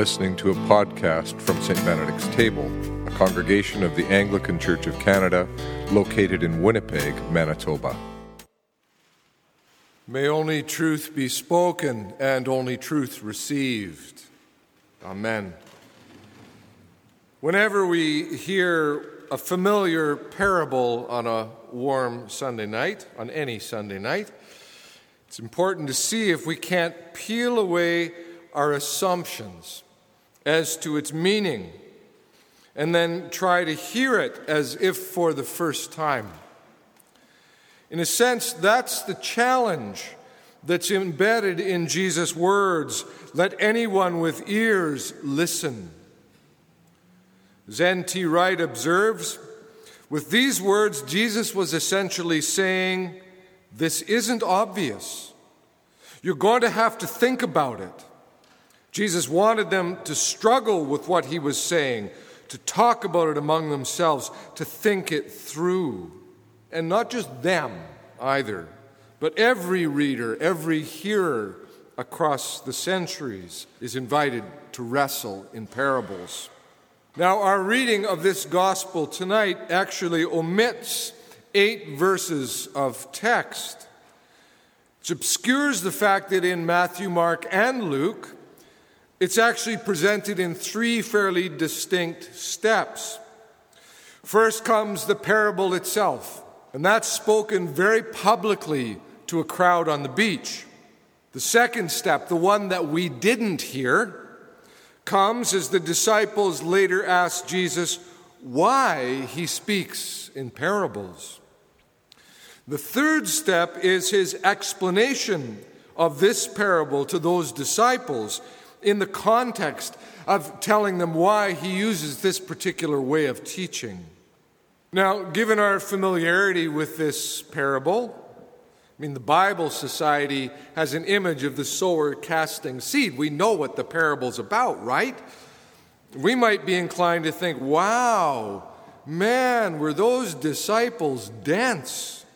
listening to a podcast from St. Benedict's Table, a congregation of the Anglican Church of Canada located in Winnipeg, Manitoba. May only truth be spoken and only truth received. Amen. Whenever we hear a familiar parable on a warm Sunday night, on any Sunday night, it's important to see if we can't peel away our assumptions as to its meaning and then try to hear it as if for the first time. In a sense, that's the challenge that's embedded in Jesus' words let anyone with ears listen. As N.T. Wright observes, with these words, Jesus was essentially saying, This isn't obvious. You're going to have to think about it. Jesus wanted them to struggle with what he was saying, to talk about it among themselves, to think it through. And not just them either, but every reader, every hearer across the centuries is invited to wrestle in parables. Now, our reading of this gospel tonight actually omits eight verses of text, which obscures the fact that in Matthew, Mark, and Luke, it's actually presented in three fairly distinct steps. First comes the parable itself, and that's spoken very publicly to a crowd on the beach. The second step, the one that we didn't hear, comes as the disciples later ask Jesus why he speaks in parables. The third step is his explanation of this parable to those disciples in the context of telling them why he uses this particular way of teaching. Now, given our familiarity with this parable, I mean, the Bible Society has an image of the sower casting seed. We know what the parable's about, right? We might be inclined to think, wow, man, were those disciples dense?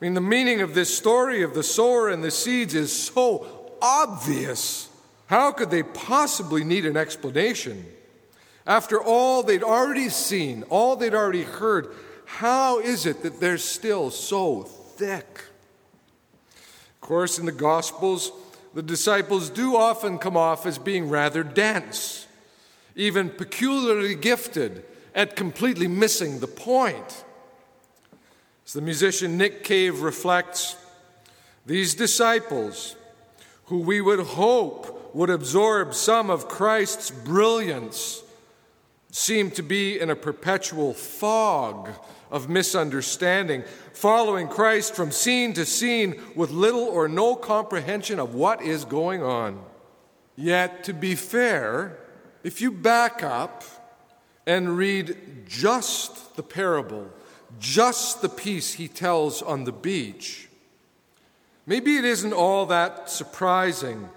I mean, the meaning of this story of the sower and the seeds is so obvious. How could they possibly need an explanation? After all they'd already seen, all they'd already heard, how is it that they're still so thick? Of course, in the Gospels, the disciples do often come off as being rather dense, even peculiarly gifted at completely missing the point. As the musician Nick Cave reflects, these disciples, who we would hope would absorb some of Christ's brilliance, seem to be in a perpetual fog of misunderstanding, following Christ from scene to scene with little or no comprehension of what is going on. Yet, to be fair, if you back up and read just the parable, just the piece he tells on the beach, maybe it isn't all that surprising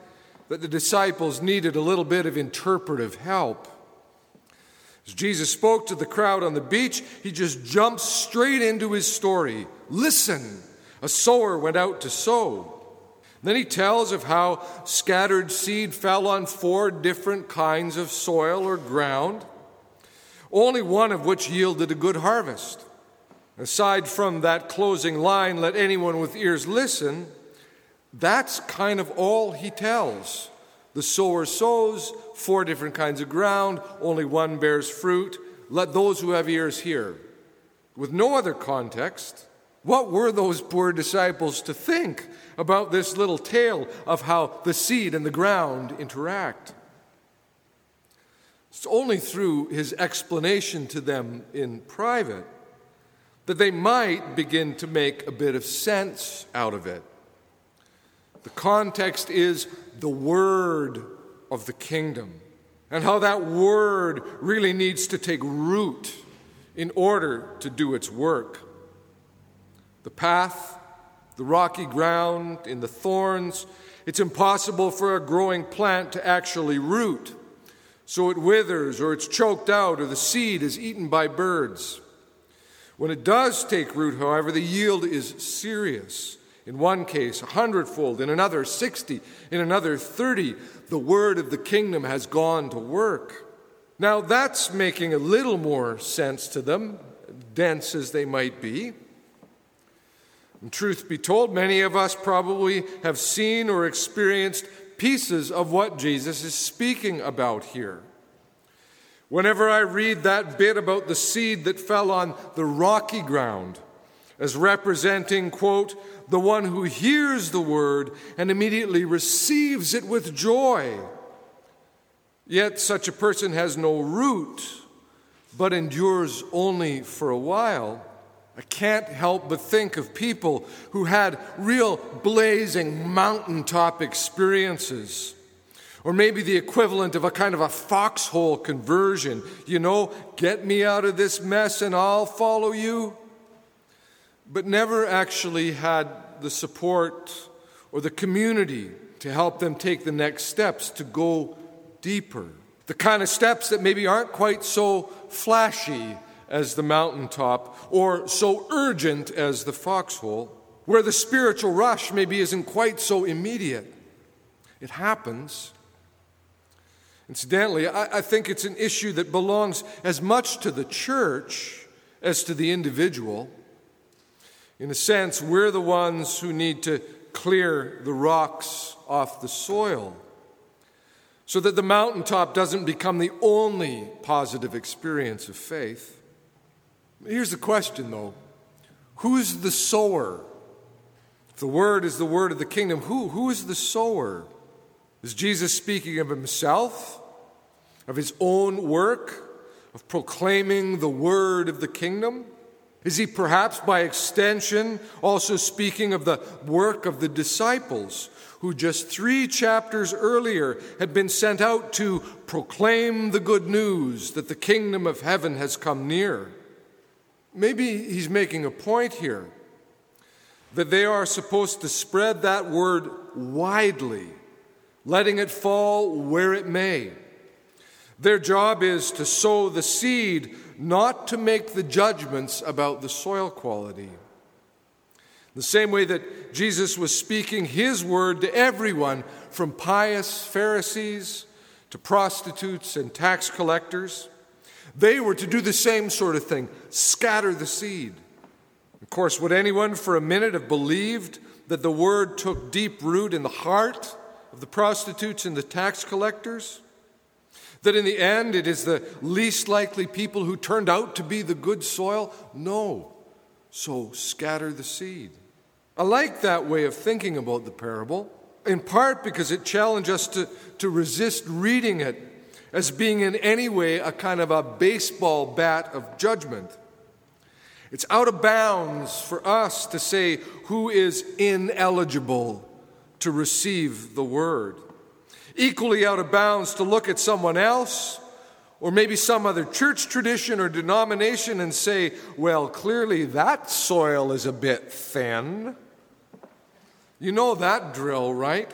that the disciples needed a little bit of interpretive help. As Jesus spoke to the crowd on the beach, he just jumps straight into his story. Listen, a sower went out to sow. Then he tells of how scattered seed fell on four different kinds of soil or ground, only one of which yielded a good harvest. Aside from that closing line, let anyone with ears listen, that's kind of all he tells. The sower sows, four different kinds of ground, only one bears fruit. Let those who have ears hear. With no other context, what were those poor disciples to think about this little tale of how the seed and the ground interact? It's only through his explanation to them in private that they might begin to make a bit of sense out of it. The context is the word of the kingdom and how that word really needs to take root in order to do its work. The path, the rocky ground, in the thorns, it's impossible for a growing plant to actually root. So it withers, or it's choked out, or the seed is eaten by birds. When it does take root, however, the yield is serious In one case, a hundredfold. In another, 60. In another, 30. The word of the kingdom has gone to work. Now, that's making a little more sense to them, dense as they might be. And truth be told, many of us probably have seen or experienced pieces of what Jesus is speaking about here. Whenever I read that bit about the seed that fell on the rocky ground, as representing, quote, the one who hears the word and immediately receives it with joy. Yet such a person has no root, but endures only for a while. I can't help but think of people who had real blazing mountaintop experiences. Or maybe the equivalent of a kind of a foxhole conversion. You know, get me out of this mess and I'll follow you. But never actually had the support or the community to help them take the next steps to go deeper. The kind of steps that maybe aren't quite so flashy as the mountaintop or so urgent as the foxhole, where the spiritual rush maybe isn't quite so immediate. It happens. Incidentally, I, I, think it's an issue that belongs as much to the church as to the individual. In a sense, we're the ones who need to clear the rocks off the soil so that the mountaintop doesn't become the only positive experience of faith. Here's the question, though Who's the sower? If the word is the word of the kingdom, who, who is the sower? Is Jesus speaking of himself, of his own work, of proclaiming the word of the kingdom? Is he perhaps by extension also speaking of the work of the disciples who just three chapters earlier had been sent out to proclaim the good news that the kingdom of heaven has come near? Maybe he's making a point here that they are supposed to spread that word widely, letting it fall where it may. Their job is to sow the seed, not to make the judgments about the soil quality. The same way that Jesus was speaking his word to everyone, from pious Pharisees to prostitutes and tax collectors. They were to do the same sort of thing scatter the seed. Of course, would anyone for a minute have believed that the word took deep root in the heart of the prostitutes and the tax collectors? That in the end it is the least likely people who turned out to be the good soil? No. So scatter the seed. I like that way of thinking about the parable, in part because it challenged us to, to resist reading it as being in any way a kind of a baseball bat of judgment. It's out of bounds for us to say who is ineligible to receive the word. Equally out of bounds to look at someone else or maybe some other church tradition or denomination and say, well, clearly that soil is a bit thin. You know that drill, right?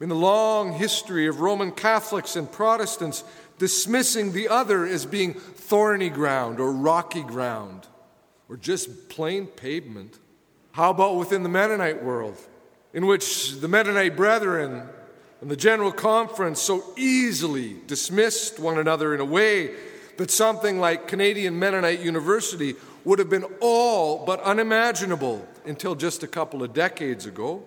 in the long history of Roman Catholics and Protestants dismissing the other as being thorny ground or rocky ground or just plain pavement. How about within the Mennonite world, in which the Mennonite brethren and the General Conference so easily dismissed one another in a way that something like Canadian Mennonite University would have been all but unimaginable until just a couple of decades ago?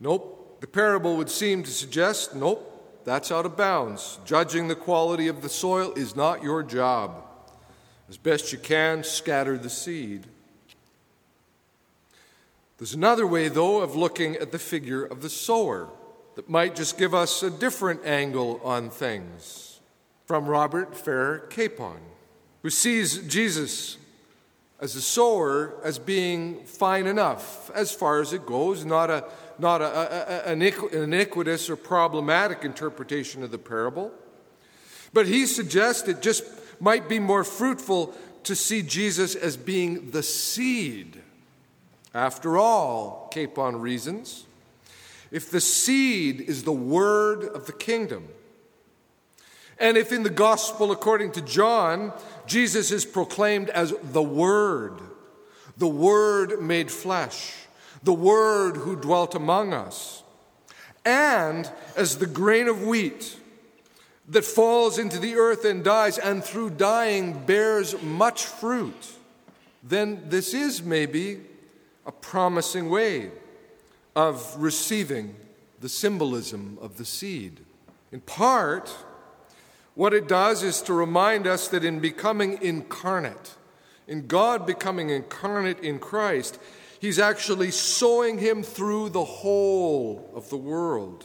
Nope. The parable would seem to suggest nope, that's out of bounds. Judging the quality of the soil is not your job. As best you can, scatter the seed. There's another way, though, of looking at the figure of the sower that might just give us a different angle on things. From Robert Farrar Capon, who sees Jesus as a sower as being fine enough as far as it goes, not a not a, a, an iniquitous or problematic interpretation of the parable. But he suggests it just might be more fruitful to see Jesus as being the seed. After all, Capon reasons, if the seed is the word of the kingdom, and if in the gospel according to John, Jesus is proclaimed as the Word, the Word made flesh, the Word who dwelt among us, and as the grain of wheat that falls into the earth and dies, and through dying bears much fruit, then this is maybe a promising way of receiving the symbolism of the seed. In part, what it does is to remind us that in becoming incarnate, in God becoming incarnate in Christ, He's actually sowing Him through the whole of the world.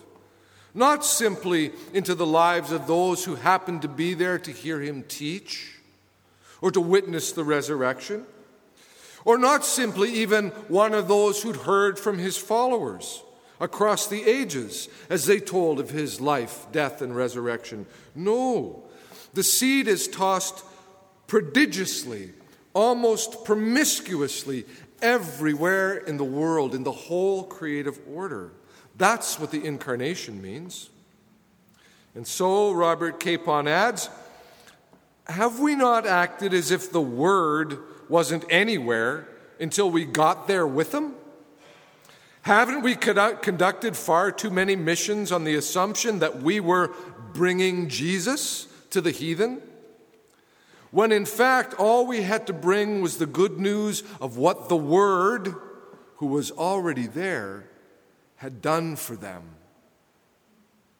Not simply into the lives of those who happen to be there to hear Him teach or to witness the resurrection, or not simply even one of those who'd heard from His followers across the ages as they told of his life, death, and resurrection. No, the seed is tossed prodigiously, almost promiscuously, everywhere in the world, in the whole creative order. That's what the incarnation means. And so, Robert Capon adds, have we not acted as if the Word wasn't anywhere until we got there with them? Haven't we conducted far too many missions on the assumption that we were bringing Jesus to the heathen? When in fact, all we had to bring was the good news of what the Word, who was already there, had done for them.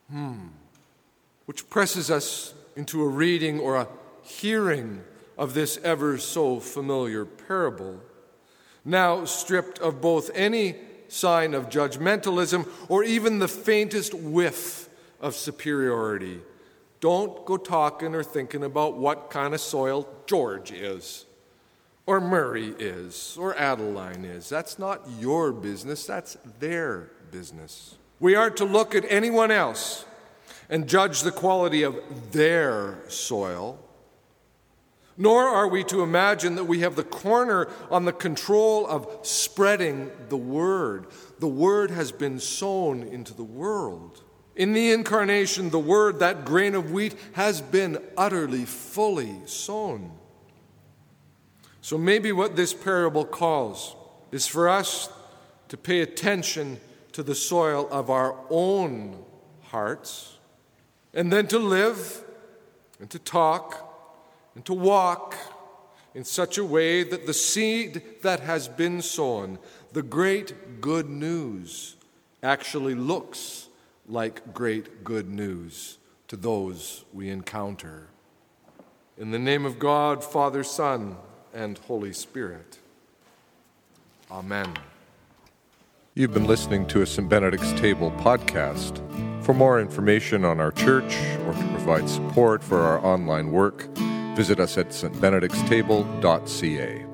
Hmm. Which presses us into a reading or a hearing of this ever so familiar parable, now stripped of both any sign of judgmentalism or even the faintest whiff of superiority. Don't go talking or thinking about what kind of soil George is, or Murray is, or Adeline is. That's not your business, that's their business. We are to look at anyone else and judge the quality of their soil nor are we to imagine that we have the corner on the control of spreading the word. The word has been sown into the world. In the incarnation, the word, that grain of wheat, has been utterly, fully sown. So maybe what this parable calls is for us to pay attention to the soil of our own hearts, and then to live and to talk and to walk in such a way that the seed that has been sown, the great good news, actually looks like great good news to those we encounter. In the name of God, Father, Son, and Holy Spirit. Amen. You've been listening to a St. Benedict's Table podcast. For more information on our church or to provide support for our online work, Visit us at stbenedictstable.ca.